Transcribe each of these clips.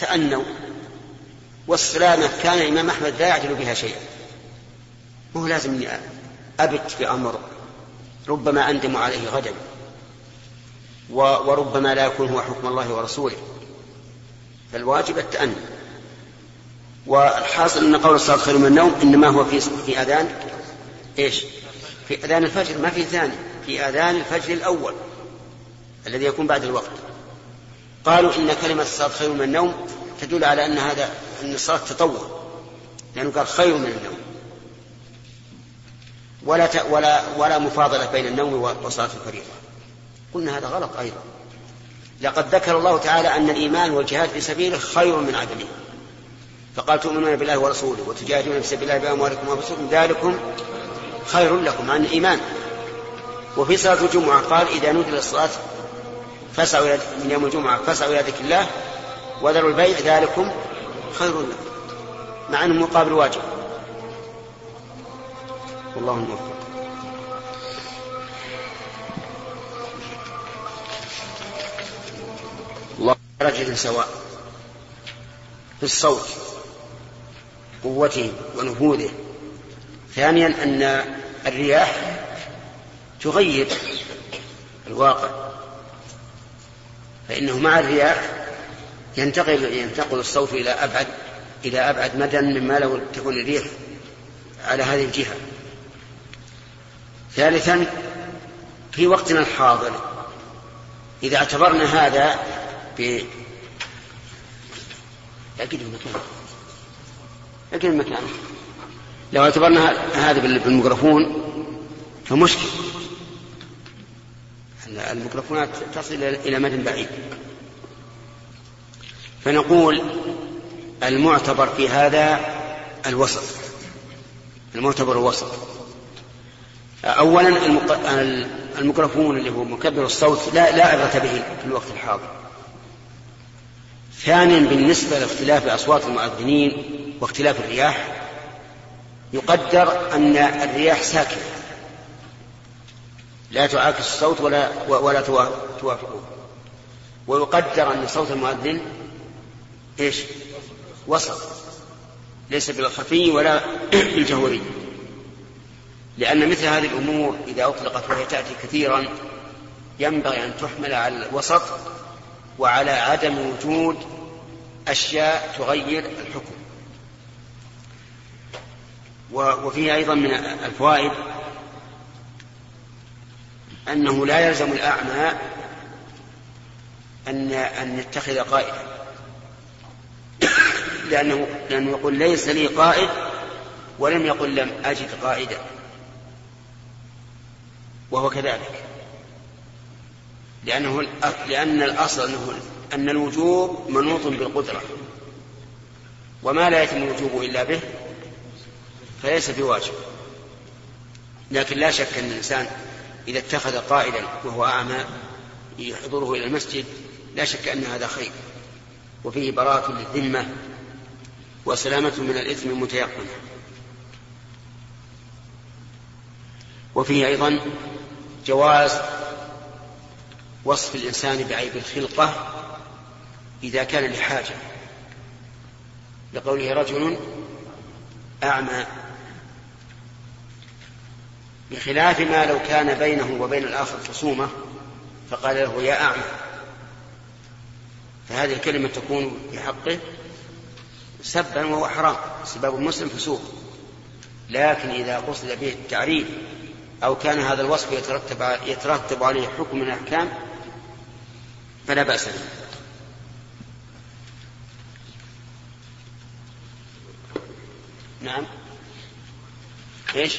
تأنوا والسلامة كان الإمام أحمد لا يعدل بها شيئا. مو لازم أبت بأمر ربما أندم عليه غدا وربما لا يكون هو حكم الله ورسوله. فالواجب التأني. والحاصل أن قول الصلاة خير من النوم إنما هو في في أذان إيش؟ في أذان الفجر ما في ثاني. في أذان الفجر الأول الذي يكون بعد الوقت. قالوا إن كلمة الصلاة خير من النوم تدل على أن هذا أن الصلاة تطوع. لأنه قال خير من النوم. ولا. ولا ولا مفاضلة بين النوم وصلاة الفريضة. قلنا هذا غلط أيضا. لقد ذكر الله تعالى أن الإيمان والجهاد في سبيله خير من عدمه. فقال تؤمنون بالله ورسوله وتجاهدون في سبيل الله بأموالكم وأنفسكم ذلكم خير لكم عن الإيمان. وفي صلاة الجمعة قال إذا نودي للصلاة فاسعوا من يوم الجمعة فاسعوا إلى ذكر الله وذروا البيع ذلكم خير لكم مع أنه مقابل واجب. والله الموفق. الله درجة سواء في الصوت قوته ونفوذه. ثانيا أن الرياح تغير الواقع. فإنه مع الرياح ينتقل ينتقل الصوت إلى أبعد إلى أبعد مدى مما لو تكون الريح على هذه الجهة. ثالثا في وقتنا الحاضر إذا اعتبرنا هذا ب أكيد المكان. أكيد المكان. لو اعتبرنا هذا بالميكروفون فمشكل الميكروفونات تصل إلى مدى بعيد. فنقول المعتبر في هذا الوسط. المعتبر الوسط. أولا الميكروفون اللي هو مكبر الصوت لا لا عبرة به في الوقت الحاضر. ثانيا بالنسبة لاختلاف أصوات المؤذنين واختلاف الرياح يقدر أن الرياح ساكنة. لا تعاكس الصوت ولا ولا توافقه. ويقدر أن صوت المؤذن إيش؟ وسط. ليس بالخفي ولا بالجهوري. لأن مثل هذه الأمور إذا أطلقت وهي تأتي كثيرا ينبغي أن تحمل على الوسط وعلى عدم وجود أشياء تغير الحكم. وفيه أيضا من الفوائد أنه لا يلزم الأعمى أن أن يتخذ قائدا لأنه لأنه يقول ليس لي قائد ولم يقل لم أجد قائدا. وهو كذلك. لأنه لأن الأصل أنه أن الوجوب منوط بالقدرة. وما لا يتم الوجوب إلا به فليس بواجب. لكن لا شك أن الإنسان إذا اتخذ قائدا وهو أعمى يحضره إلى المسجد لا شك أن هذا خير وفيه براءة للذمة وسلامة من الإثم المتيقنة. وفيه أيضا جواز وصف الإنسان بعيب الخلقة إذا كان لحاجة لقوله رجل أعمى بخلاف ما لو كان بينه وبين الآخر خصومة فقال له يا أعمى. فهذه الكلمة تكون في حقه سبا وهو حرام سباب المسلم فسوق. لكن إذا قصد به التعريف أو كان هذا الوصف يترتب يترتب عليه حكم من الأحكام فلا بأس به. نعم. إيش؟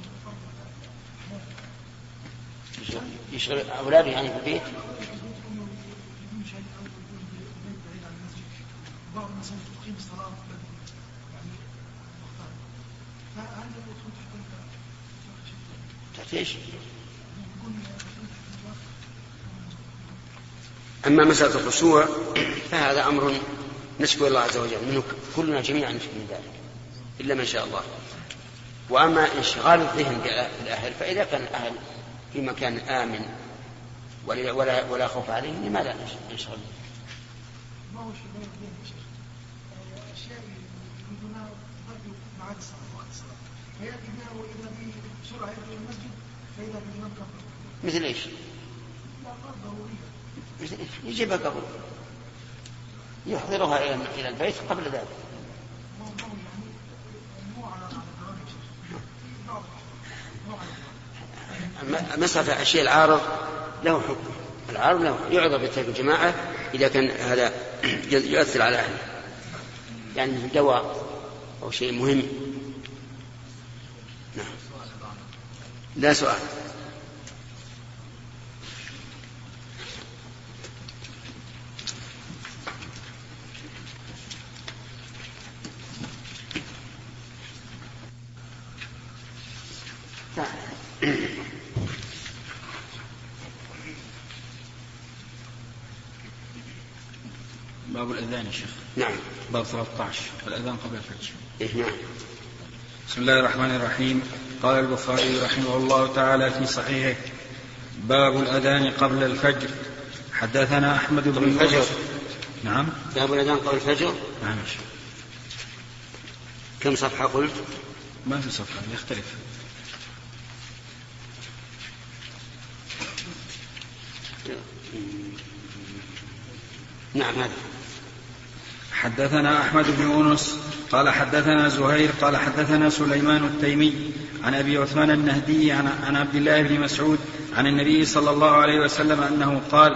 الصلاة يعني فهل يدخل تحت إيش؟ أما مسألة الخشوع فهذا أمر نشكو الله عز وجل منه كلنا جميعا نشكو من ذلك إلا من شاء الله وأما انشغال الذهن بالأهل فإذا كان الأهل في مكان آمن ولا ولا, ولا خوف عليهم لماذا نشغل ما هو مثل إيش؟ مثل إيش؟ يجيبها قبل. يحضرها إلى البيت قبل ذلك. مسألة الشيء العارض له حكم. العارض له يعذر بترك الجماعة إذا كان هذا يؤثر على أهله. يعني دواء أو شيء مهم. نعم. لا سؤال باب الأذان يا شيخ نعم باب 13 الأذان قبل الفجر. إيه نعم. بسم الله الرحمن الرحيم. قال البخاري رحمه الله تعالى في صحيحه باب الأذان قبل الفجر. حدثنا أحمد بن الفجر. نعم. باب الأذان قبل الفجر؟ نعم كم صفحة قلت؟ ما في صفحة يختلف. نعم هذا. حدثنا أحمد بن يونس قال حدثنا زهير قال حدثنا سليمان التيمي عن أبي عثمان النهدي عن, عبد الله بن مسعود عن النبي صلى الله عليه وسلم أنه قال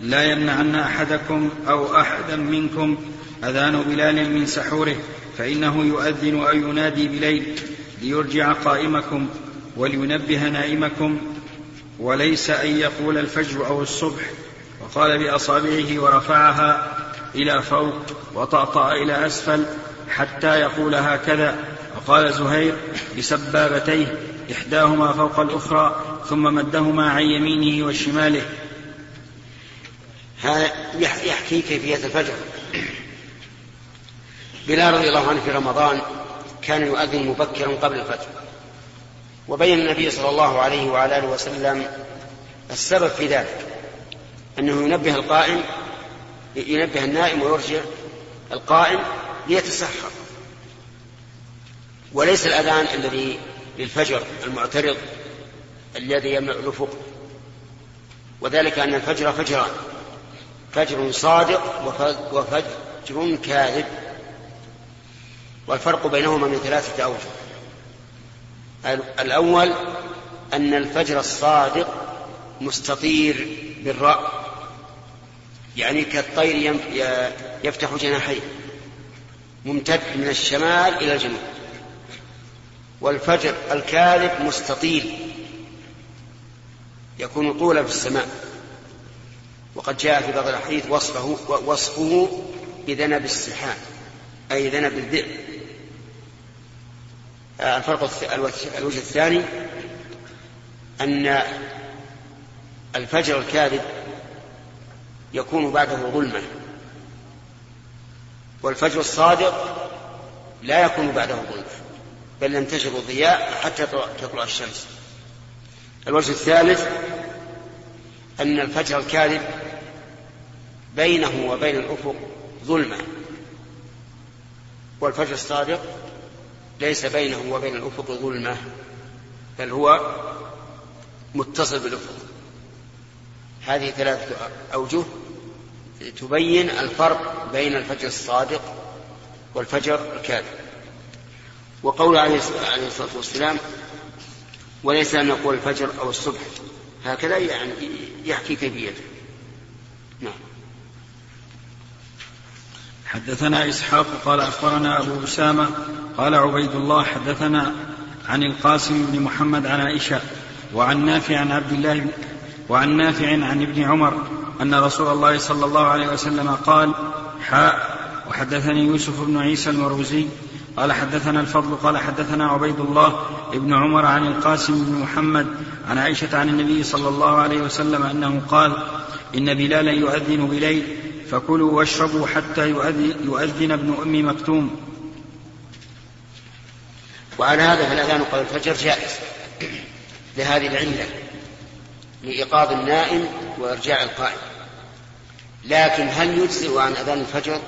لا يمنعن أحدكم أو أحدا منكم أذان بلال من سحوره فإنه يؤذن أو ينادي بليل ليرجع قائمكم ولينبه نائمكم وليس أن يقول الفجر أو الصبح. وقال بأصابعه ورفعها إلى فوق وطأطأ إلى أسفل حتى يقول هكذا. وقال زهير بسبابتيه إحداهما فوق الأخرى ثم مدهما عن يمينه وشماله. هذا يحكي كيفية الفجر. بلال رضي الله عنه في رمضان كان يؤذن مبكرا قبل الفجر. وبين النبي صلى الله عليه وعلى آله وسلم السبب في ذلك أنه ينبه القائم ينبه النائم ويرجع القائم ليتسحر وليس الأذان الذي للفجر المعترض الذي يمنع الأفق. وذلك أن الفجر فجران. فجر صادق وفجر كاذب. والفرق بينهما من ثلاثة أوجه. الأول أن الفجر الصادق مستطير بالرأي. يعني كالطير يفتح جناحيه ممتد من الشمال إلى الجنوب. والفجر الكاذب مستطيل يكون طولا في السماء. وقد جاء في بعض الأحاديث وصفه وصفه بذنب السحاب أي ذنب الذئب. الفرق الوجه الثاني أن الفجر الكاذب يكون بعده ظلمة والفجر الصادق لا يكون بعده ظلمة بل ينتشر الضياء حتى تطلع الشمس. الوجه الثالث أن الفجر الكاذب بينه وبين الأفق ظلمة والفجر الصادق ليس بينه وبين الأفق ظلمة بل هو متصل بالأفق. هذه ثلاثة أوجه تبين الفرق بين الفجر الصادق والفجر الكاذب. وقول عليه الصلاة والسلام وليس أن نقول الفجر أو الصبح. هكذا يعني يحكي كيفيته. نعم. حدثنا إسحاق قال أخبرنا أبو أسامة قال عبيد الله حدثنا عن القاسم بن محمد عن عائشة وعن نافع عن عبد الله وعن نافع عن ابن عمر أن رسول الله صلى الله عليه وسلم قال حاء وحدثني يوسف بن عيسى المروزي قال حدثنا الفضل قال حدثنا عبيد الله بن عمر عن القاسم بن محمد عن عائشة عن النبي صلى الله عليه وسلم أنه قال إن بلالا يؤذن بليل فكلوا واشربوا حتى يؤذن ابن أم مكتوم. وعلى هذا فالأذان قبل الفجر جائز لهذه العلة لإيقاظ النائم وإرجاع القائم. لكن هل يجزئ عن أذان الفجر؟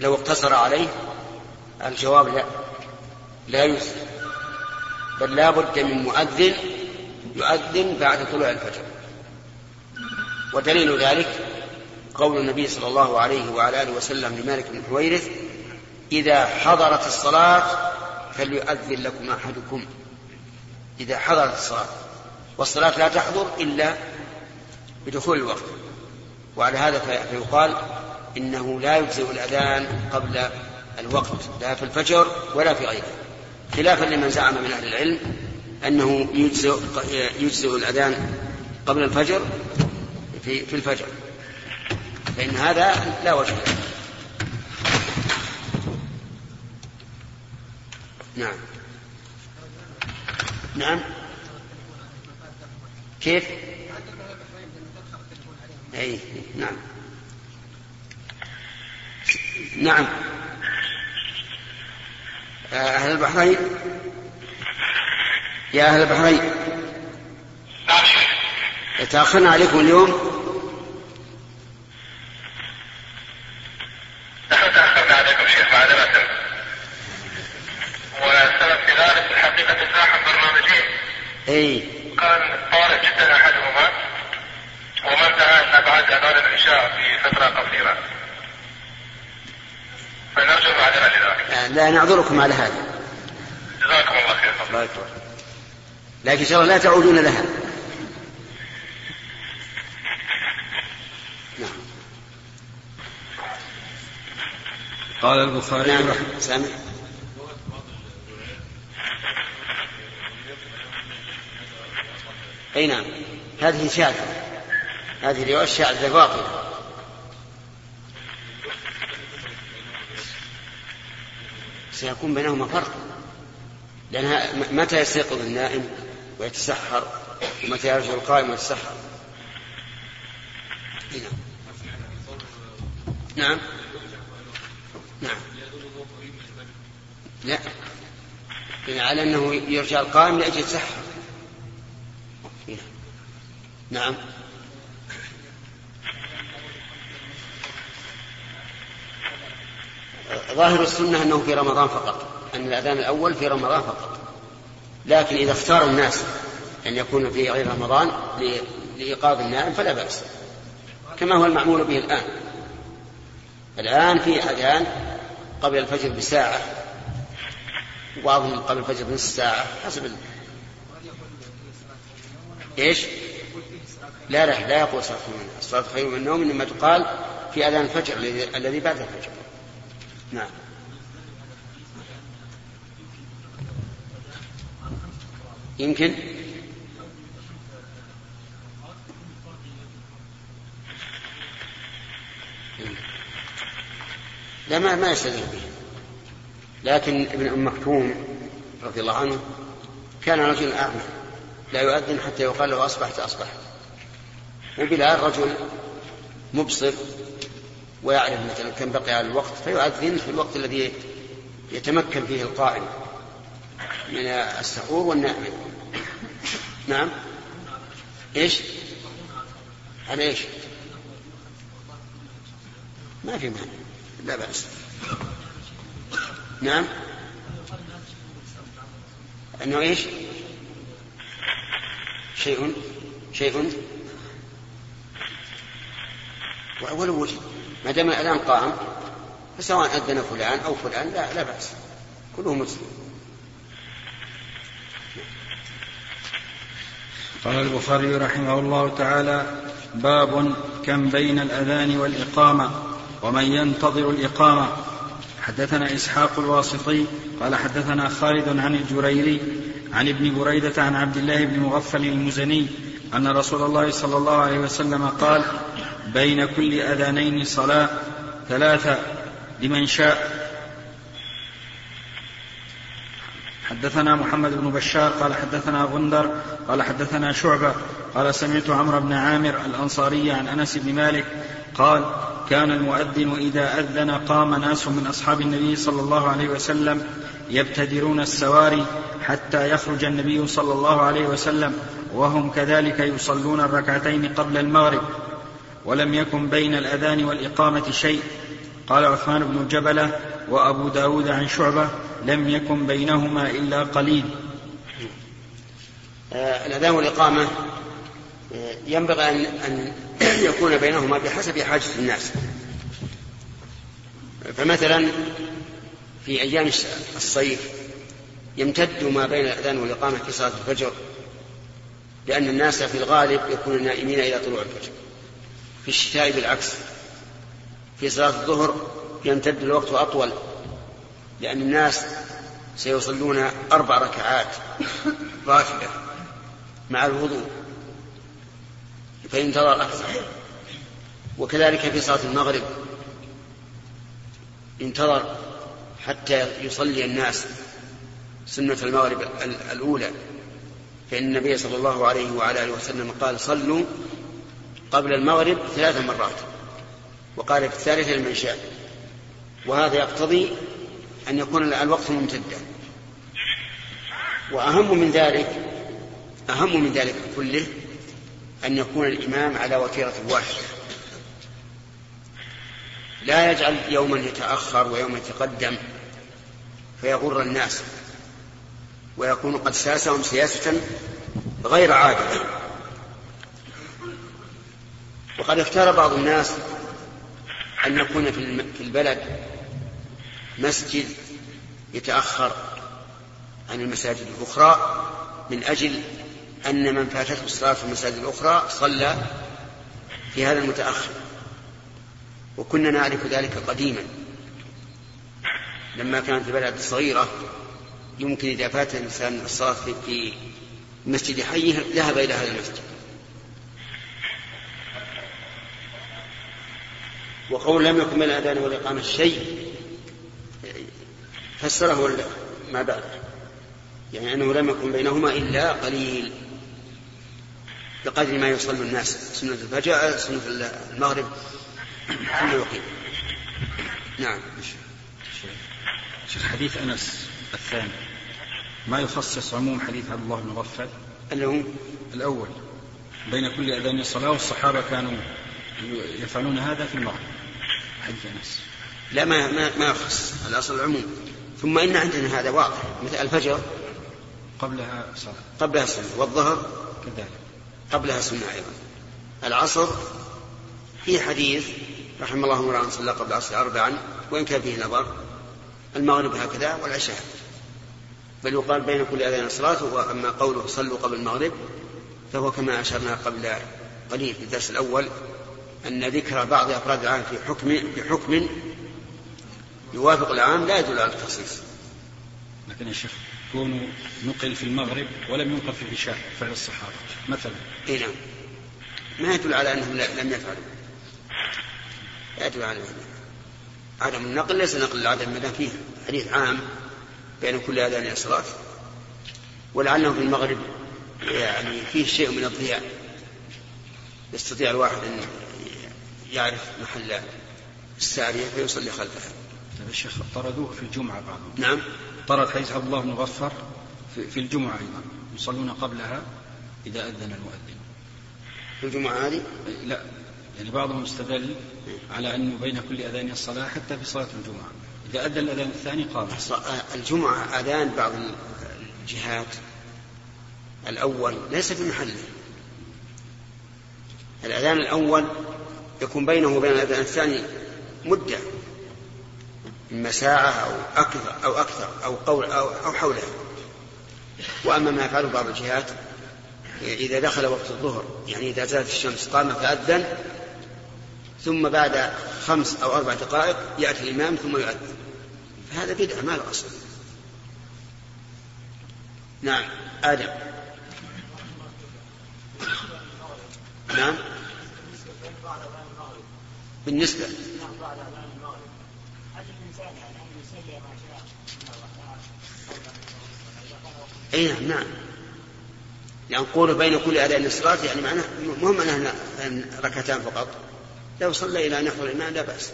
لو اقتصر عليه الجواب لا. لا يجزئ. بل لا بد من مؤذن يؤذن بعد طلوع الفجر. ودليل ذلك قول النبي صلى الله عليه وعلى آله وسلم لمالك بن حويرث إذا حضرت الصلاة فليؤذن لكم أحدكم. إذا حضرت الصلاة. والصلاة لا تحضر إلا بدخول الوقت. وعلى هذا فيقال إنه لا يجزئ الأذان قبل الوقت لا في الفجر ولا في غيره. خلافا لمن زعم من أهل العلم أنه يجزئ يجزئ الأذان قبل الفجر في في الفجر. فإن هذا لا وجه له. نعم. نعم. كيف؟ أي نعم. نعم. أهل البحرين؟ يا أهل البحرين. تأخرنا عليكم اليوم نحن تأخرنا عليكم شيخ معذرة والسبب في ذلك الحقيقة تزاحم برنامجين اي كان طارئ جدا أحدهما وما انتهى إلا بعد أذان العشاء في فترة قصيرة فنرجو المعذرة نعذركم على هذا. جزاكم الله خير. الله يكبر لكن إن شاء الله لا تعودون لها. نعم. قال البخاري نعم. سامع. أي نعم. هذه شاذة. هذه رواية شاذة باطلة. سيكون بينهما فرق. لأنها متى يستيقظ النائم ويتسحر ومتى يرجع القائم ويتسحر. نعم. نعم. نعم. لا. يعني على أنه يرجع القائم لأجل يتسحر إي نعم. نعم ظاهر السنة أنه في رمضان فقط أن الأذان الأول في رمضان فقط لكن إذا اختار الناس أن يكون في غير رمضان لإيقاظ النائم فلا بأس كما هو المعمول به الآن الآن في أذان قبل الفجر بساعة وبعضهم قبل الفجر بنصف ساعة حسب. إيش؟ لا لا لا يقول صلاة خير من النوم إنما تقال في أذان الفجر الذي بعد الفجر نعم. يمكن؟ لا ما ما يستدل به. لكن ابن أم مكتوم رضي الله عنه كان رجلا أعمى لا يؤذن حتى يقال له أصبحت أصبحت. وبلال رجل مبصر ويعرف مثلا كم بقي على الوقت فيؤذن في الوقت الذي يتمكن فيه القائم من السحور والنائم نعم. إيش؟ على إيش؟ ما في مانع لا بأس. نعم. أنه إيش؟ شيء. شيء. ولو وجد ما دام الأذان قائم فسواء أذن فلان أو فلان لا لا بأس. كله مسلم. قال البخاري رحمه الله تعالى باب كم بين الأذان والإقامة ومن ينتظر الإقامة. حدثنا إسحاق الواسطي قال حدثنا خالد عن الجريري عن ابن بريدة عن عبد الله بن مغفل المزني أن رسول الله صلى الله عليه وسلم قال بين كل أذانين صلاة ثلاثة لمن شاء. حدثنا محمد بن بشار قال حدثنا غندر قال حدثنا شعبة قال سمعت عمرو بن عامر الأنصاري عن أنس بن مالك قال كان المؤذن إذا أذن قام ناس من أصحاب النبي صلى الله عليه وسلم يبتدرون السواري حتى يخرج النبي صلى الله عليه وسلم وهم كذلك يصلون الركعتين قبل المغرب. ولم يكن بين الأذان والإقامة شيء. قال عثمان بن جبلة وأبو داود عن شعبة لم يكن بينهما إلا قليل. آه، الأذان والإقامة آه، ينبغي أن أن يكون بينهما بحسب حاجة الناس. فمثلا في أيام الصيف يمتد ما بين الأذان والإقامة في صلاة الفجر لأن الناس في الغالب يكونون نائمين إلى طلوع الفجر. في الشتاء بالعكس. في صلاة الظهر يمتد الوقت أطول لأن الناس سيصلون أربع ركعات راتبة مع الوضوء فينتظر أكثر وكذلك في صلاة المغرب انتظر حتى يصلي الناس سنة المغرب الأولى فإن النبي صلى الله عليه وعلى آله وسلم قال صلوا قبل المغرب ثلاث مرات وقال في الثالثة لمن شاء. وهذا يقتضي أن يكون الوقت ممتدا. وأهم من ذلك أهم من ذلك كله أن يكون الإمام على وتيرة واحدة. لا يجعل يوما يتأخر ويوما يتقدم فيغر الناس ويكون قد ساسهم سياسة غير عادلة. وقد اختار بعض الناس أن يكون في البلد مسجد يتأخر عن المساجد الأخرى من أجل أن من فاتته الصلاة في المساجد الأخرى صلى في هذا المتأخر. وكنا نعرف ذلك قديما. لما كانت البلد صغيرة يمكن إذا فات الإنسان الصلاة في مسجد حيه ذهب إلى هذا المسجد. وقول لم يكن من الأذان والإقامة شيء. فسره ما بعد. يعني أنه لم يكن بينهما إلا قليل. بقدر ما يصلي الناس. سنة الفجر سنة المغرب. ثم يقيم نعم. شيخ حديث أنس الثاني. ما يخصص عموم حديث عبد الله بن مغفل اللي الأول. بين كل أذان الصلاة والصحابة كانوا يفعلون هذا في المغرب. حديث أنس لا ما ما, ما يخص الأصل العموم. ثم إن عندنا هذا واضح مثل الفجر قبلها صلاة. قبلها سنة والظهر كذلك. قبلها سنة أيضا. العصر في حديث رحم الله امرأ صلى قبل العصر أربعا وإن كان فيه نظر المغرب هكذا والعشاء. بل يقال بين كل أذان صلاة وأما قوله صلوا قبل المغرب فهو كما أشرنا قبل قليل في الدرس الأول أن ذكر بعض أفراد العام في حكم في حكم يوافق العام لا يدل على التخصيص. لكن يا شيخ كونه نقل في المغرب ولم ينقل في العشاء فعل الصحابة مثلا. إي نعم. ما يدل على أنهم لم يفعلوا. لا يدل على عدم النقل ليس نقل العدم ما فيه حديث عام بين كل اذان الصلاه ولعله في المغرب يعني فيه شيء من الضياء يستطيع الواحد أن يعرف محل السارية فيصلي خلفها. طيب الشيخ طردوه في الجمعة بعضهم. نعم. طرد حديث عبد الله بن مغفر في الجمعة أيضا يصلون قبلها إذا أذن المؤذن. في الجمعة هذه؟ لا يعني بعضهم استدل على أنه بين كل أذان الصلاة حتى في صلاة الجمعة إذا أذن الأذان الثاني قام الجمعة أذان بعض الجهات الأول ليس في محله الأذان الأول يكون بينه وبين الأذان الثاني مدة إما ساعة أو أكثر أو أكثر أو قول أو, أو حولها وأما ما يفعله بعض الجهات إذا دخل وقت الظهر يعني إذا زالت الشمس قام فأذن ثم بعد خمس أو أربع دقائق يأتي الإمام ثم يؤذن. فهذا بدعة ما له أصل. نعم آدم. نعم. بالنسبة. أي نعم نعم. يعني نقول بين كل اذان الصلاه يعني معناه مهم انها ركعتان فقط. لو صلى إلى ان يحضر الامام لا بأس.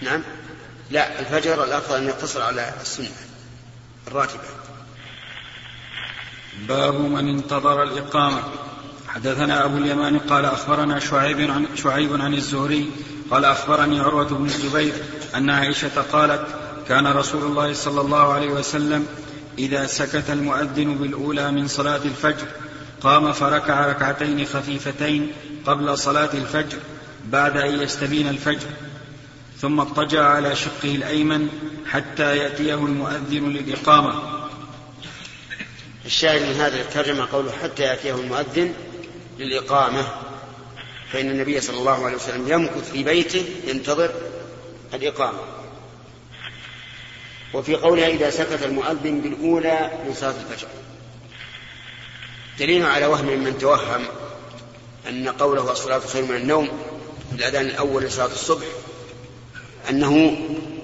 نعم. لا الفجر الأفضل أن يقتصر على السنة الراتبة. باب من انتظر الإقامة. حدثنا أبو اليمان قال أخبرنا شعيب عن شعيب عن الزهري قال أخبرني عروة بن الزبير أن عائشة قالت كان رسول الله صلى الله عليه وسلم إذا سكت المؤذن بالأولى من صلاة الفجر قام فركع ركعتين خفيفتين قبل صلاة الفجر بعد أن يستبين الفجر ثم اضطجع على شقه الأيمن حتى يأتيه المؤذن للإقامة. الشاهد من هذه الترجمة قوله حتى يأتيه المؤذن للإقامة فإن النبي صلى الله عليه وسلم يمكث في بيته ينتظر الإقامة. وفي قولها إذا سكت المؤذن بالأولى من صلاة الفجر. دليل على وهم من توهم أن قوله الصلاة خير من النوم في الأذان الأول لصلاة الصبح أنه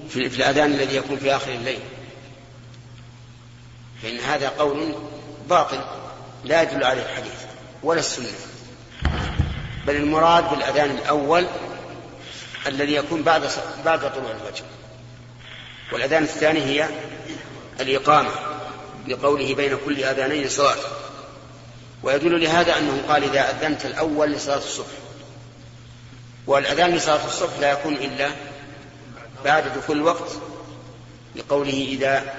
في الأذان الذي يكون في آخر الليل. فإن هذا قول باطل لا يدل عليه الحديث. ولا السنة. بل المراد بالأذان الأول الذي يكون بعد بعد طلوع الفجر. والأذان الثاني هي الإقامة لقوله بين كل أذانين صلاة. ويدل لهذا أنه قال إذا أذنت الأول لصلاة الصبح. والأذان لصلاة الصبح لا يكون إلا بعد دخول الوقت لقوله إذا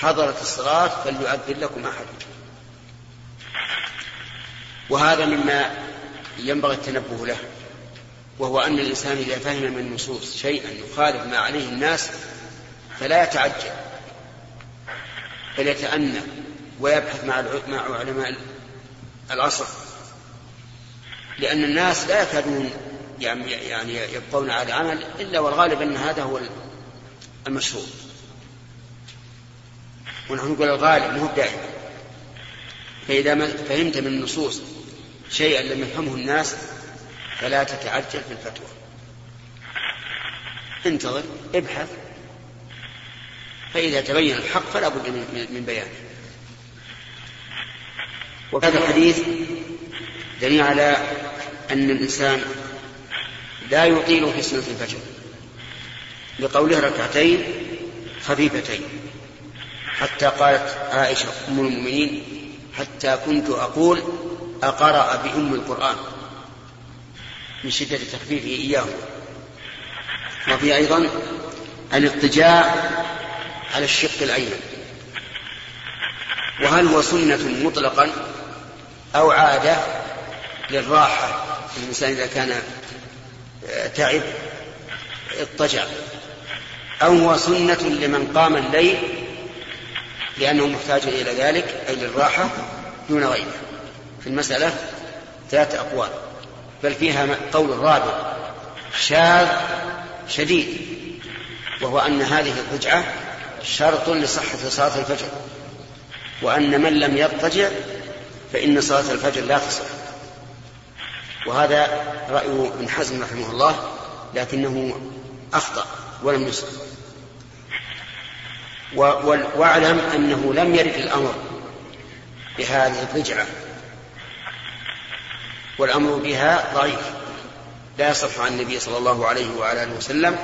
حضرت الصلاة فليؤذن لكم أحد. وهذا مما ينبغي التنبه له وهو أن الإنسان إذا فهم من النصوص شيئا يخالف ما عليه الناس فلا يتعجل بل يتأنى ويبحث مع مع علماء العصر لأن الناس لا يكادون يعني, يعني يبقون على عمل إلا والغالب أن هذا هو المشهور ونحن نقول الغالب مو دائما فإذا فهمت من النصوص شيئا لم يفهمه الناس فلا تتعجل في الفتوى. انتظر ابحث. فإذا تبين الحق فلا بد من بيانه. وهذا الحديث دليل على أن الإنسان لا يطيل في سنة الفجر. لقوله ركعتين خفيفتين. حتى قالت عائشة أم المؤمنين حتى كنت أقول أقرأ بأم القرآن من شدة تخفيفه إياه. وفي أيضا الاضطجاع على الشق الأيمن. وهل هو سنة مطلقا أو عادة للراحة الإنسان إذا كان آه، تعب اضطجع؟ أو هو سنة لمن قام الليل لأنه محتاج إلى ذلك أي للراحة دون غيره؟ في المسألة ثلاثة أقوال بل فيها قول رابع شاذ شديد وهو أن هذه الرجعة شرط لصحة صلاة الفجر وأن من لم يضطجع فإن صلاة الفجر لا تصح. وهذا رأي ابن حزم رحمه الله لكنه أخطأ ولم يصح. واعلم أنه لم يرد الأمر بهذه الرجعة والأمر بها ضعيف. لا يصح عن النبي صلى الله عليه وعلى آله وسلم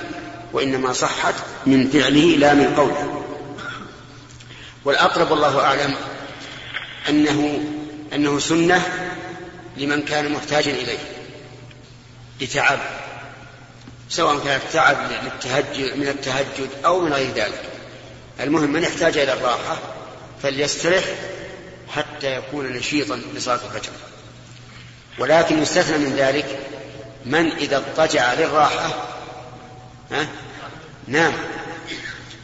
وإنما صحت من فعله لا من قوله. والأقرب والله أعلم أنه أنه سنة لمن كان محتاجا إليه لتعب سواء كان التعب للتهجد من التهجد أو من غير ذلك. المهم من احتاج إلى الراحة فليسترح حتى يكون نشيطا لصلاة الفجر. ولكن يستثنى من ذلك من إذا اضطجع للراحة ها؟ نام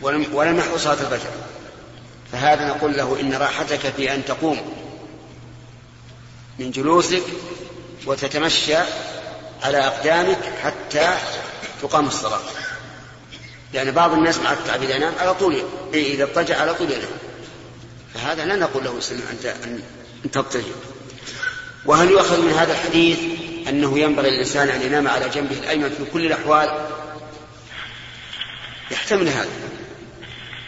ولم, ولم يحضر صلاة الفجر. فهذا نقول له إن راحتك في أن تقوم من جلوسك وتتمشى على أقدامك حتى تقام الصلاة. لأن بعض الناس مع التعب إذا نام على طول إذا اضطجع على طول ينام. فهذا لا نقول له أنت أن تضطجع. وهل يؤخذ من هذا الحديث أنه ينبغي للإنسان أن ينام على جنبه الأيمن في كل الأحوال؟ يحتمل هذا.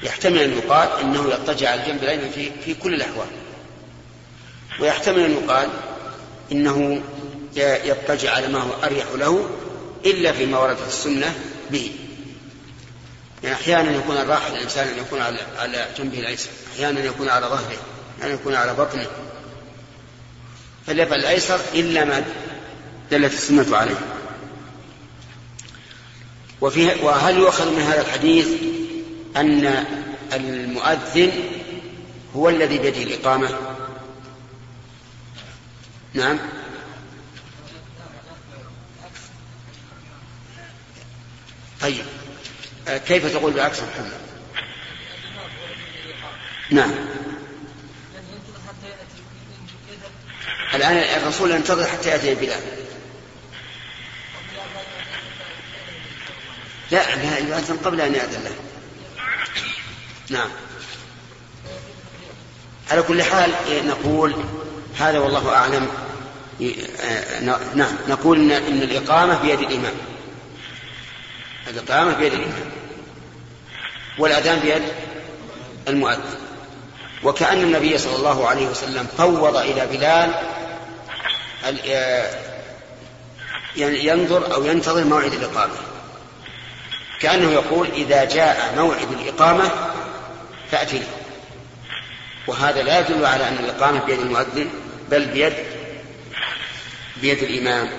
يحتمل أن يقال أنه يضطجع على الجنب الأيمن في, في كل الأحوال. ويحتمل أن يقال إنه يضطجع على ما هو أريح له إلا فيما وردت السنة به. يعني أحيانا يكون الراحة للإنسان أن يكون على, على جنبه الأيسر أحيانا يكون على ظهره أحيانا يكون على بطنه. فليفعل الأيسر إلا ما دلت السنة عليه. وفيه وهل يؤخذ من هذا الحديث أن المؤذن هو الذي بيده الإقامة؟ نعم. طيب. كيف تقول بالعكس محمد؟ نعم. الآن الرسول ينتظر حتى يأتي بلال. لا يؤذن قبل أن يأذن له. نعم. على كل حال نقول هذا والله أعلم. نعم نقول إن, إن الإقامة بيد الإمام. الإقامة بيد الإمام. والأذان بيد المؤذن. وكأن النبي صلى الله عليه وسلم فوض إلى بلال ينظر أو ينتظر موعد الإقامة. كأنه يقول إذا جاء موعد الإقامة فأتي. وهذا لا يدل على أن الإقامة بيد المؤذن بل بيد بيد الإمام.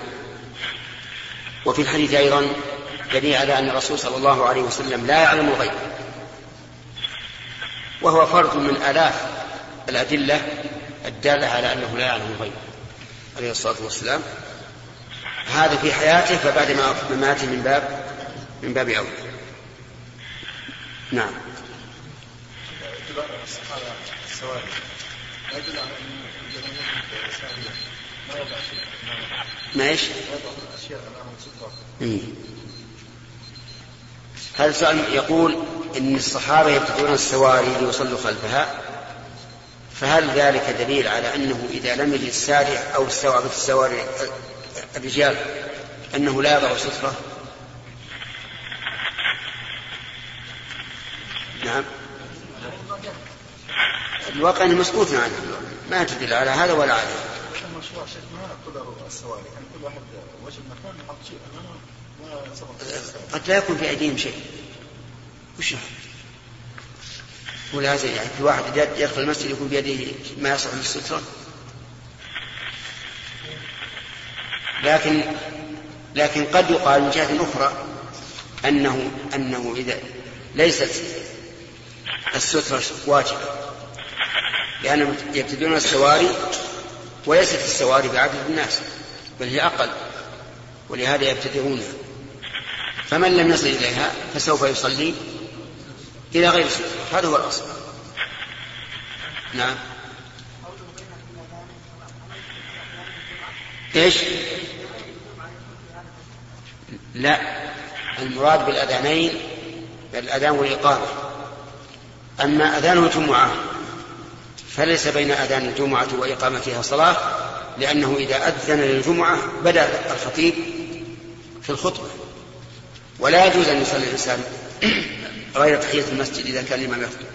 وفي الحديث أيضا دليل على أن الرسول صلى الله عليه وسلم لا يعلم الغيب. وهو فرد من آلاف الأدلة الدالة على أنه لا يعلم الغيب. عليه الصلاة والسلام. هذا في حياته فبعد ما مماته من باب من باب أولى نعم. ما إيش؟ هذا السؤال يقول إن الصحابة يبتدئون السواري ليصلوا خلفها فهل ذلك دليل على أنه إذا لم يجد السارع أو استوى في السواري الرجال أنه لا يضع سترة؟ نعم. الواقع أنه مسكوت عنه ما تدل على هذا ولا على هذا قد لا يكون في أيديهم شيء. وش ولازم يعني في واحد يدخل المسجد يكون بيده ما يصلح للسترة لكن لكن قد يقال من جهة أخرى أنه أنه إذا ليست السترة واجبة لأنهم يبتدون السواري وليست السواري بعدد الناس بل هي أقل ولهذا يبتدئونها فمن لم يصل إليها فسوف يصلي إلى غير سترة هذا هو الأصل. نعم. إيش؟ لا. المراد بالأذانين الأذان والإقامة. أما أذان الجمعة فليس بين أذان الجمعة وإقامتها صلاة لأنه إذا أذن للجمعة بدأ الخطيب في الخطبة. ولا يجوز أن يصلي الإنسان. غير تحية المسجد إذا كان الإمام يخطب.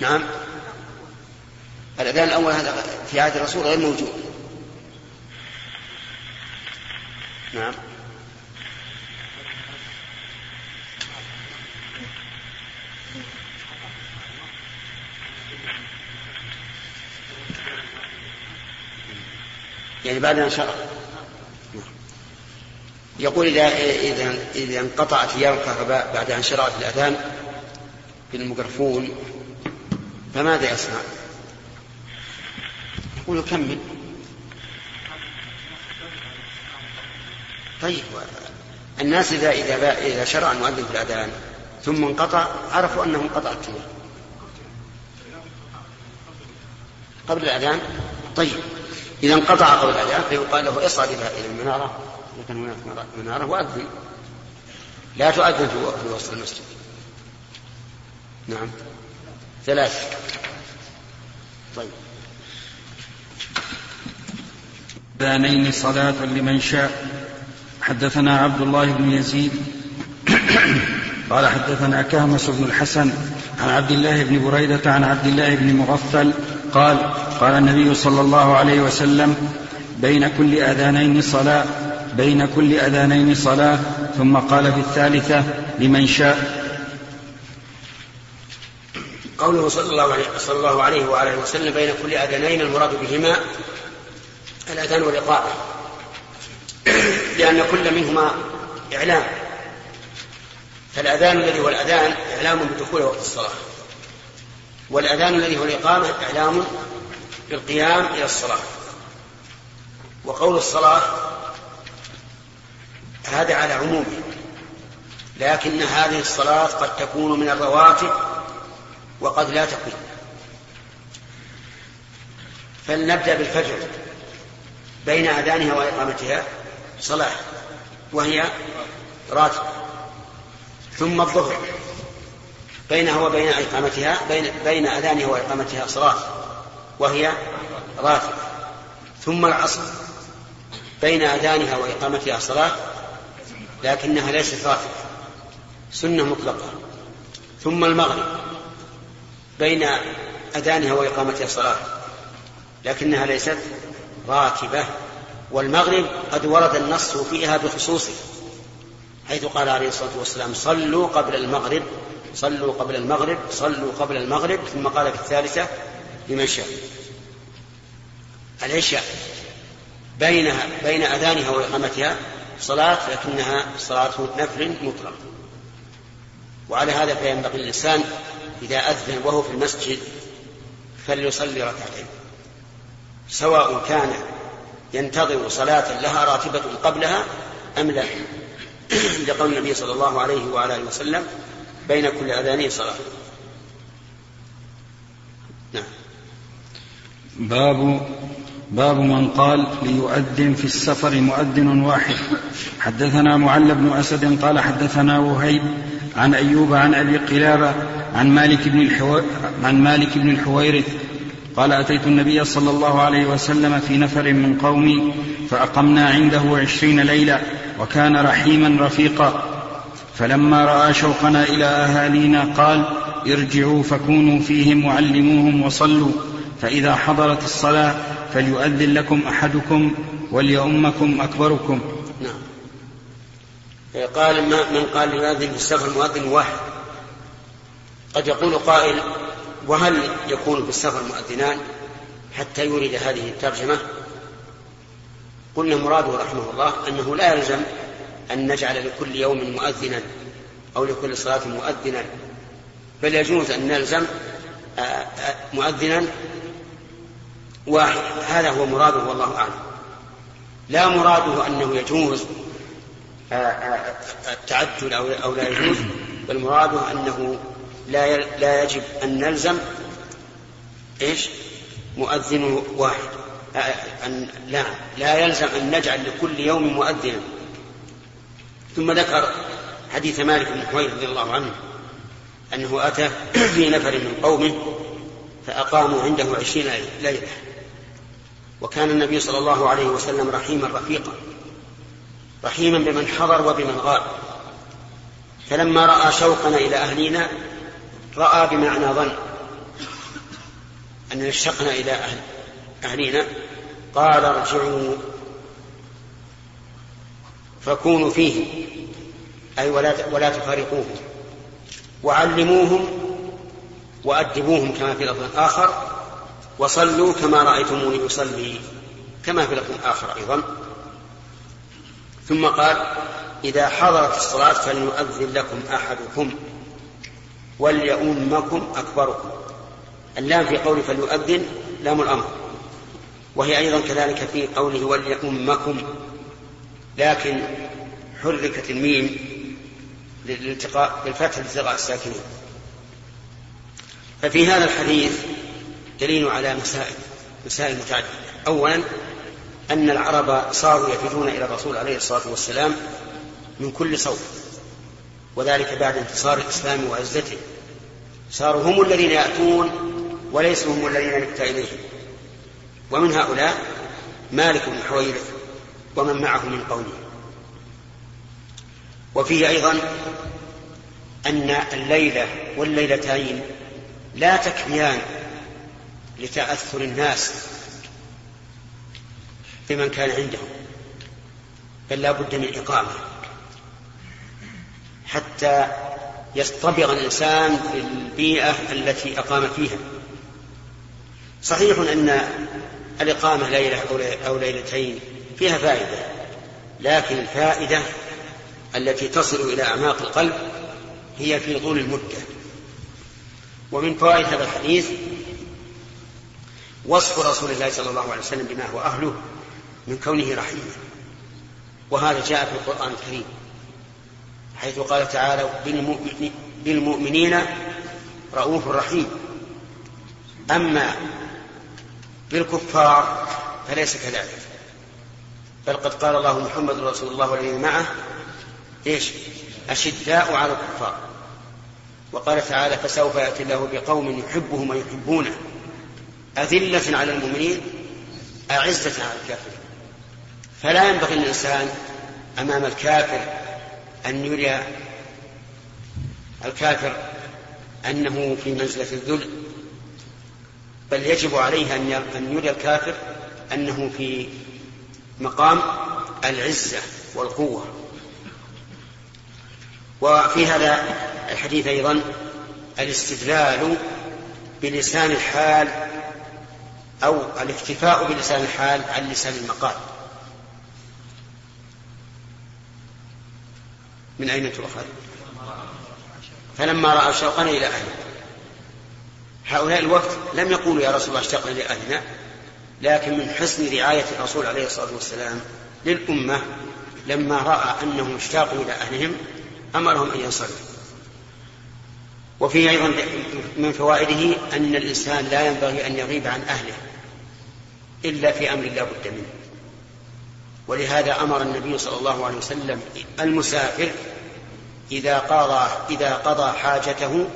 نعم. الأذان الأول هذا في عهد الرسول غير موجود. نعم. يعني بعد أن شرع يقول إذا إذا إذا انقطعت تيار الكهرباء بعد أن شرعت الأذان بالميكروفون فماذا يصنع؟ يقول كمل. طيب الناس إذا إذا إذا شرع المؤذن في الأذان ثم انقطع عرفوا أنه انقطع التيار قبل الأذان؟ طيب إذا انقطع قبل الأذان فيقال له اصعد إلى المنارة. كان هناك منارة وأذن لا تؤذن في وسط المسجد. نعم. ثلاث. طيب. الأذانين صلاة لمن شاء. حدثنا عبد الله بن يزيد. قال حدثنا كهمس بن الحسن عن عبد الله بن بريدة عن عبد الله بن مغفل. قال قال النبي صلى الله عليه وسلم بين كل أذانين صلاة. بين كل أذانين صلاة ثم قال في الثالثة لمن شاء. قوله صلى الله عليه صلى الله عليه وعلى وسلم بين كل أذانين المراد بهما الأذان والإقامة. لأن كل منهما إعلام. فالأذان الذي هو الأذان إعلام بدخول وقت الصلاة. والأذان الذي هو الإقامة إعلام بالقيام إلى الصلاة. وقول الصلاة هذا على عمومه. لكن هذه الصلاة قد تكون من الرواتب وقد لا تكون. فلنبدأ بالفجر بين أذانها وإقامتها صلاة وهي راتب. ثم الظهر بينها وبين إقامتها بين بين أذانها وإقامتها صلاة وهي راتب. ثم العصر بين أذانها وإقامتها صلاة لكنها ليست راتبة سنة مطلقة. ثم المغرب. بين أذانها وإقامتها الصلاة لكنها ليست راتبة والمغرب قد ورد النص فيها بخصوصه. حيث قال عليه الصلاة والسلام صلوا قبل المغرب. صلوا قبل المغرب. صلوا قبل المغرب. ثم قال في الثالثة لمن شاء. العشاء. بينها بين أذانها وإقامتها صلاة لكنها صلاة نفل مطلق. وعلى هذا فينبغي الإنسان إذا أذن وهو في المسجد فليصلي ركعتين. سواء كان ينتظر صلاة لها راتبة قبلها أم لا. لقول النبي صلى الله عليه وعلى آله وسلم بين كل أذانين صلاة. نعم. باب باب من قال ليؤذن في السفر مؤذن واحد حدثنا معل بن أسد قال حدثنا وهيب عن أيوب عن أبي قلابة عن مالك بن. عن مالك بن الحويرث قال أتيت النبي صلى الله عليه وسلم في نفر من قومي فأقمنا عنده عشرين ليلة وكان رحيما رفيقا فلما رأى شوقنا إلى أهالينا قال ارجعوا فكونوا فيهم وعلموهم وصلوا فإذا حضرت الصلاة فليؤذن لكم أحدكم وليؤمكم أكبركم. نعم. قال من قال ليؤذن في السفر مؤذن واحد. قد يقول قائل وهل يكون في السفر مؤذنان حتى يورد هذه الترجمة؟ قلنا مراده رحمه الله أنه لا يلزم أن نجعل لكل يوم مؤذنا أو لكل صلاة مؤذنا بل يجوز أن نلزم آه، آه، مؤذنا واحد. هذا هو مراده والله أعلم. لا مراده أنه يجوز آه، التعدل أو لا يجوز بل مراده أنه لا لا يجب أن نلزم إيش؟ مؤذن واحد. أن لا لا يلزم أن نجعل لكل يوم مؤذنا. ثم ذكر حديث مالك بن حوير رضي الله عنه أنه أتى في نفر من قومه فأقاموا عنده عشرين ليلة. وكان النبي صلى الله عليه وسلم رحيما رفيقا رحيما بمن حضر وبمن غاب. فلما رأى شوقنا إلى أهلنا رأى بمعنى ظن أننا اشتقنا إلى أهل أهلنا قال ارجعوا فكونوا فيه أي ولا ولا تفارقوهم. وعلموهم وأدبوهم كما في لفظ آخر. وصلوا كما رأيتموني أصلي كما في لفظ آخر أيضا. ثم قال إذا حضرت الصلاة فليؤذن لكم أحدكم وليؤمكم أكبركم. اللام في قوله فليؤذن لام الأمر وهي أيضا كذلك في قوله وليؤمكم لكن حركت الميم للالتقاء بالفتح لالتقاء الساكنين. ففي هذا الحديث دليل على مسائل مسائل متعددة. أولا أن العرب صاروا يفدون إلى الرسول عليه الصلاة والسلام من كل صوب وذلك بعد انتصار الإسلام وعزته. صاروا هم الذين يأتون وليسوا هم الذين نكتى إليهم. ومن هؤلاء مالك بن حويرث ومن معه من قومه. وفيه أيضا أن الليلة والليلتين لا تكفيان لتأثر الناس بمن كان عندهم بل لا بد من إقامة. حتى يصطبغ الإنسان في البيئة التي أقام فيها. صحيح أن الإقامة ليلة أو ليلتين فيها فائدة لكن الفائدة التي تصل إلى أعماق القلب هي في طول المدة. ومن فوائد هذا الحديث وصف رسول الله صلى الله عليه وسلم بما هو أهله من كونه رحيما وهذا جاء في القرآن الكريم حيث قال تعالى بالمؤمنين رؤوف رحيم. أما بالكفار فليس كذلك بل قد قال الله محمد رسول الله والذين معه إيش؟ أشداء على الكفار. وقال تعالى فسوف يأتي الله بقوم يحبهم ويحبونه. أذلة على المؤمنين أعزة على الكافرين. فلا ينبغي للإنسان أمام الكافر أن يري الكافر أنه في منزلة الذل بل يجب عليه أن يري الكافر أنه في مقام العزة والقوة. وفي هذا الحديث أيضا الاستدلال بلسان الحال أو الاكتفاء بلسان الحال عن لسان المقال. من أين تؤخذ؟ فلما رأى شوقنا إلى أهله هؤلاء الوقت لم يقولوا يا رسول الله اشتقنا لأهلنا لكن من حسن رعاية الرسول عليه الصلاة والسلام للأمة لما رأى أنهم اشتاقوا إلى أهلهم أمرهم أن ينصرفوا. وفيه أيضا من فوائده أن الإنسان لا ينبغي أن يغيب عن أهله. إلا في أمر لا بد منه. ولهذا أمر النبي صلى الله عليه وسلم المسافر إذا قضى إذا قضى حاجته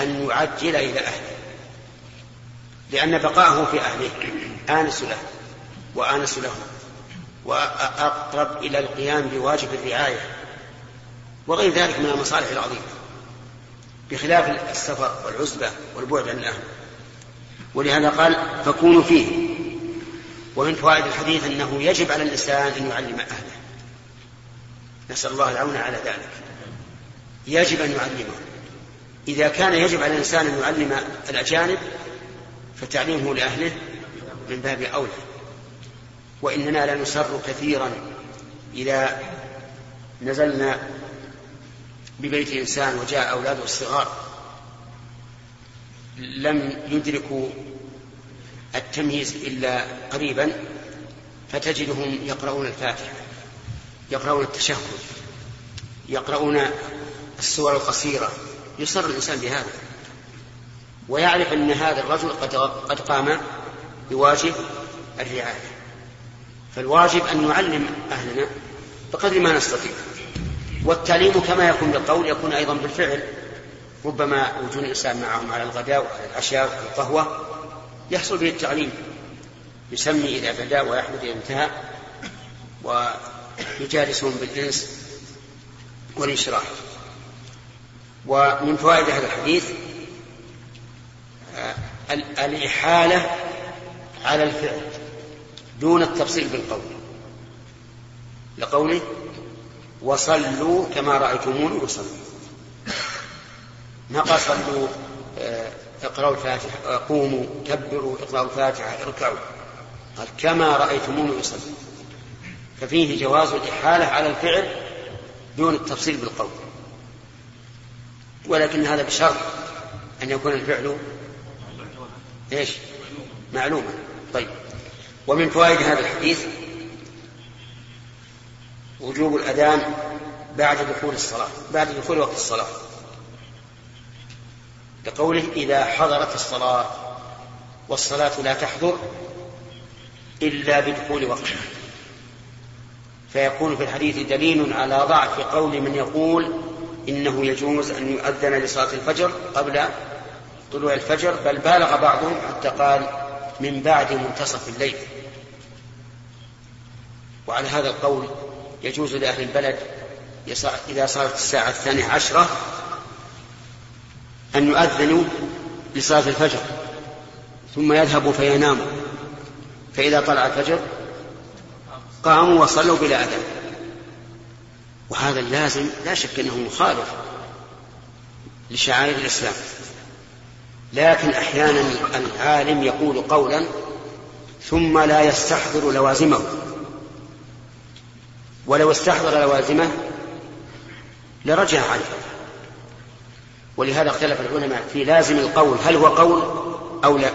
أن يعجل إلى أهله. لأن بقاءه في أهله آنس له وآنس له وأقرب إلى القيام بواجب الرعاية وغير ذلك من المصالح العظيمة بخلاف السفر والعزبة والبعد عن الأهل. ولهذا قال فكونوا فيه ومن فوائد الحديث أنه يجب على الإنسان أن يعلم أهله. نسأل الله العون على ذلك. يجب أن يعلمه. إذا كان يجب على الإنسان أن يعلم الأجانب فتعليمه لأهله من باب أولى. وإننا لنسر كثيرا إذا نزلنا ببيت إنسان وجاء أولاده الصغار. لم يدركوا التمييز إلا قريبا فتجدهم يقرؤون الفاتحة يقرؤون التشهد يقرؤون السور القصيرة. يصر الإنسان بهذا ويعرف أن هذا الرجل قد قام بواجب الرعاية. فالواجب أن نعلم أهلنا بقدر ما نستطيع والتعليم كما يكون بالقول يكون أيضا بالفعل. ربما وجود الإنسان معهم على الغداء وعلى العشاء وعلى القهوة يحصل به التعليم يسمي إذا بدا ويحمد إذا انتهى ويجالسهم بالإنس والإنشراح. ومن فوائد هذا الحديث آه، الإحالة على الفعل دون التفصيل بالقول. لقوله وصلوا كما رأيتموني أصلي ما قال صلوا آه، اقرأوا الفاتحة. قوموا كبروا إقرأوا الفاتحة اركعوا. قال كما رأيتموني أصلي ففيه جواز الإحالة على الفعل دون التفصيل بالقول. ولكن هذا بشرط أن يكون الفعل إيش؟ معلوما. طيب. ومن فوائد هذا الحديث وجوب الأذان بعد دخول الصلاة بعد دخول وقت الصلاة. لقوله إذا حضرت الصلاة والصلاة لا تحضر إلا بدخول وقتها فيكون في الحديث دليل على ضعف قول من يقول إنه يجوز أن يؤذن لصلاة الفجر قبل طلوع الفجر بل بالغ بعضهم حتى قال من بعد منتصف الليل. وعلى هذا القول يجوز لأهل البلد إذا صارت الساعة الثانية عشرة أن يؤذنوا لصلاة الفجر ثم يذهبوا فيناموا. فإذا طلع الفجر قاموا وصلوا بلا أذان وهذا اللازم لا شك أنه مخالف لشعائر الإسلام. لكن أحيانا العالم يقول قولا ثم لا يستحضر لوازمه. ولو استحضر لوازمه لرجع عنه. ولهذا اختلف العلماء في لازم القول هل هو قول أو لا.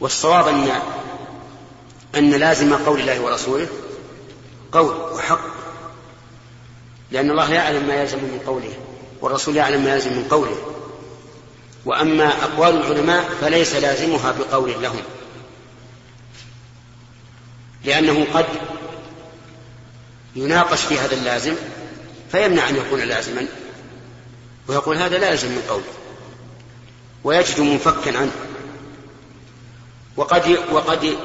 والصواب أن أن لازم قول الله ورسوله قول وحق لأن الله يعلم ما يلزم من قوله والرسول يعلم ما يلزم من قوله. وأما أقوال العلماء فليس لازمها بقول لهم لأنه قد يناقش في هذا اللازم فيمنع أن يكون لازما. ويقول هذا لازم من قوله ويجد منفكا عنه وقد وقد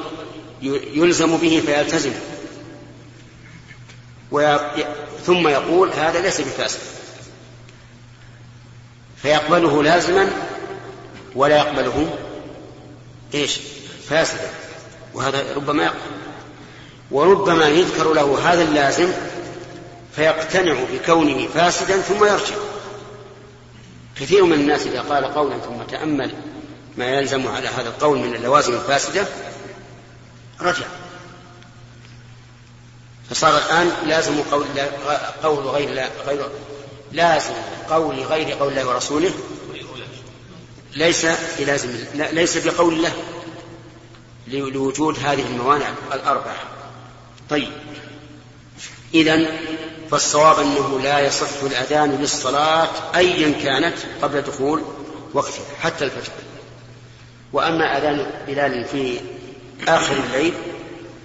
يلزم به فيلتزم. ثم يقول هذا ليس بفاسد. فيقبله لازما ولا يقبله إيش؟ فاسدا. وهذا ربما يقبل وربما يذكر له هذا اللازم فيقتنع بكونه فاسدا ثم يرجع. كثير من الناس إذا قال قولا ثم تأمل ما يلزم على هذا القول من اللوازم الفاسدة رجع. فصار الآن لازم قول قول غير غير لازم قول غير قول الله ورسوله ليس بلازم ليس بقول الله لوجود هذه الموانع الأربعة. طيب. إذا فالصواب أنه لا يصح الأذان للصلاة أيا كانت قبل دخول وقتها حتى الفجر. وأما أذان بلال في آخر الليل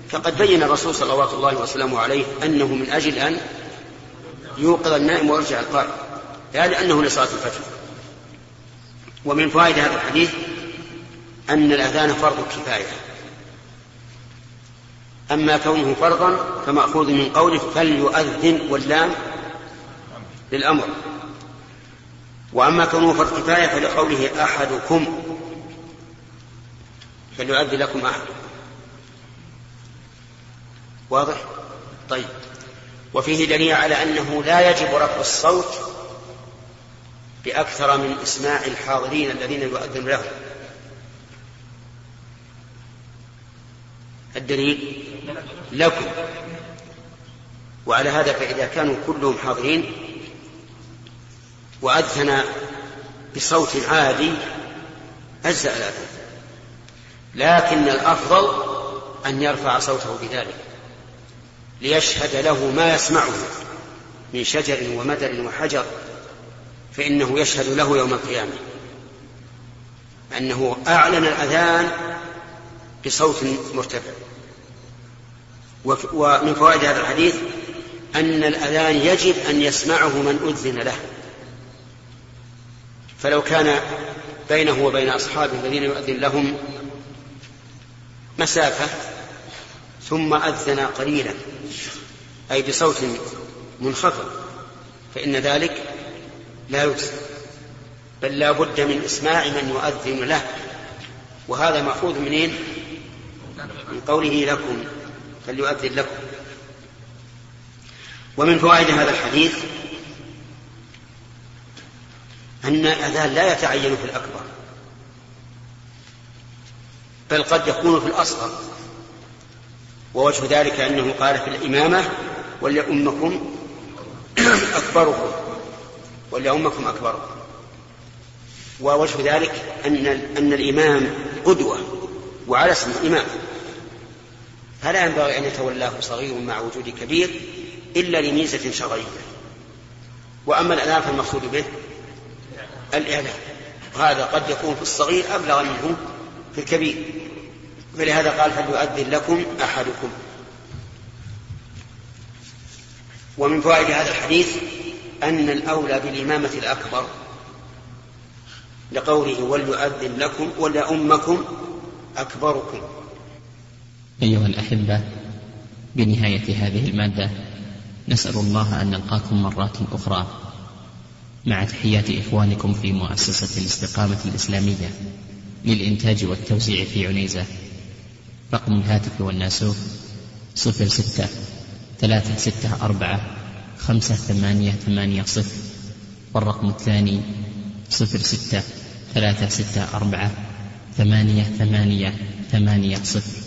فقد بين الرسول صلوات الله وسلامه عليه أنه من أجل أن يوقظ النائم ويرجع القائم. لا لأنه لصلاة الفجر. ومن فوائد هذا الحديث أن الأذان فرض كفاية. أما كونه فرضا فمأخوذ من قوله فليؤذن واللام للأمر. وأما كونه فرض كفاية فلقوله أحدكم فليؤذن لكم أحدكم واضح؟ طيب. وفيه دليل على أنه لا يجب رفع الصوت بأكثر من إسماع الحاضرين الذين يؤذن لهم. الدليل لكم. وعلى هذا فإذا كانوا كلهم حاضرين وأذن بصوت عادي أجزأ الأذان لكن الأفضل أن يرفع صوته بذلك ليشهد له ما يسمعه من شجر ومدر وحجر فإنه يشهد له يوم القيامة. أنه أعلن الأذان بصوت مرتفع. ومن فوائد هذا الحديث أن الأذان يجب أن يسمعه من أذن له فلو كان بينه وبين أصحابه الذين يؤذن لهم مسافة ثم أذن قليلا أي بصوت منخفض فإن ذلك لا يجزي بل لا بد من إسماع من يؤذن له وهذا مأخوذ منين؟ من قوله لكم فليؤذن لكم. ومن فوائد هذا الحديث أن الأذان لا يتعين في الأكبر بل قد يكون في الأصغر. ووجه ذلك أنه قال في الإمامة وليؤمكم أكبركم وليؤمكم أكبركم. ووجه ذلك أن أن الإمام قدوة وعلى اسم إمام فلا ينبغي أن يتولاه صغير مع وجود كبير إلا لميزة شرعية. وأما الأذان فالمقصود به الإعلام. وهذا قد يكون في الصغير أبلغ منه في الكبير. فلهذا قال فليؤذن لكم أحدكم. ومن فوائد هذا الحديث أن الأولى بالإمامة الأكبر لقوله وليؤذن لكم وليؤمكم أكبركم. أيها الأحبة بنهاية هذه المادة نسأل الله أن نلقاكم مرات أخرى. مع تحيات إخوانكم في مؤسسة الاستقامة الإسلامية للإنتاج والتوزيع في عنيزة. رقم الهاتف والناسوف صفر ستة ثلاثة ستة أربعة خمسة ثمانية ثمانية صفر. والرقم الثاني صفر ستة ثلاثة ستة أربعة ثمانية ثمانية ثمانية صفر.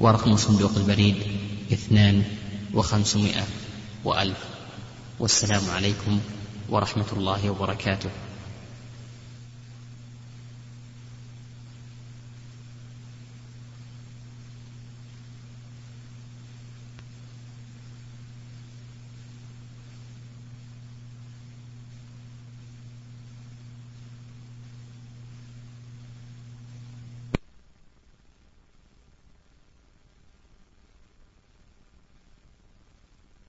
ورقم صندوق البريد اثنان وخمسمائة وألف. والسلام عليكم ورحمة الله وبركاته.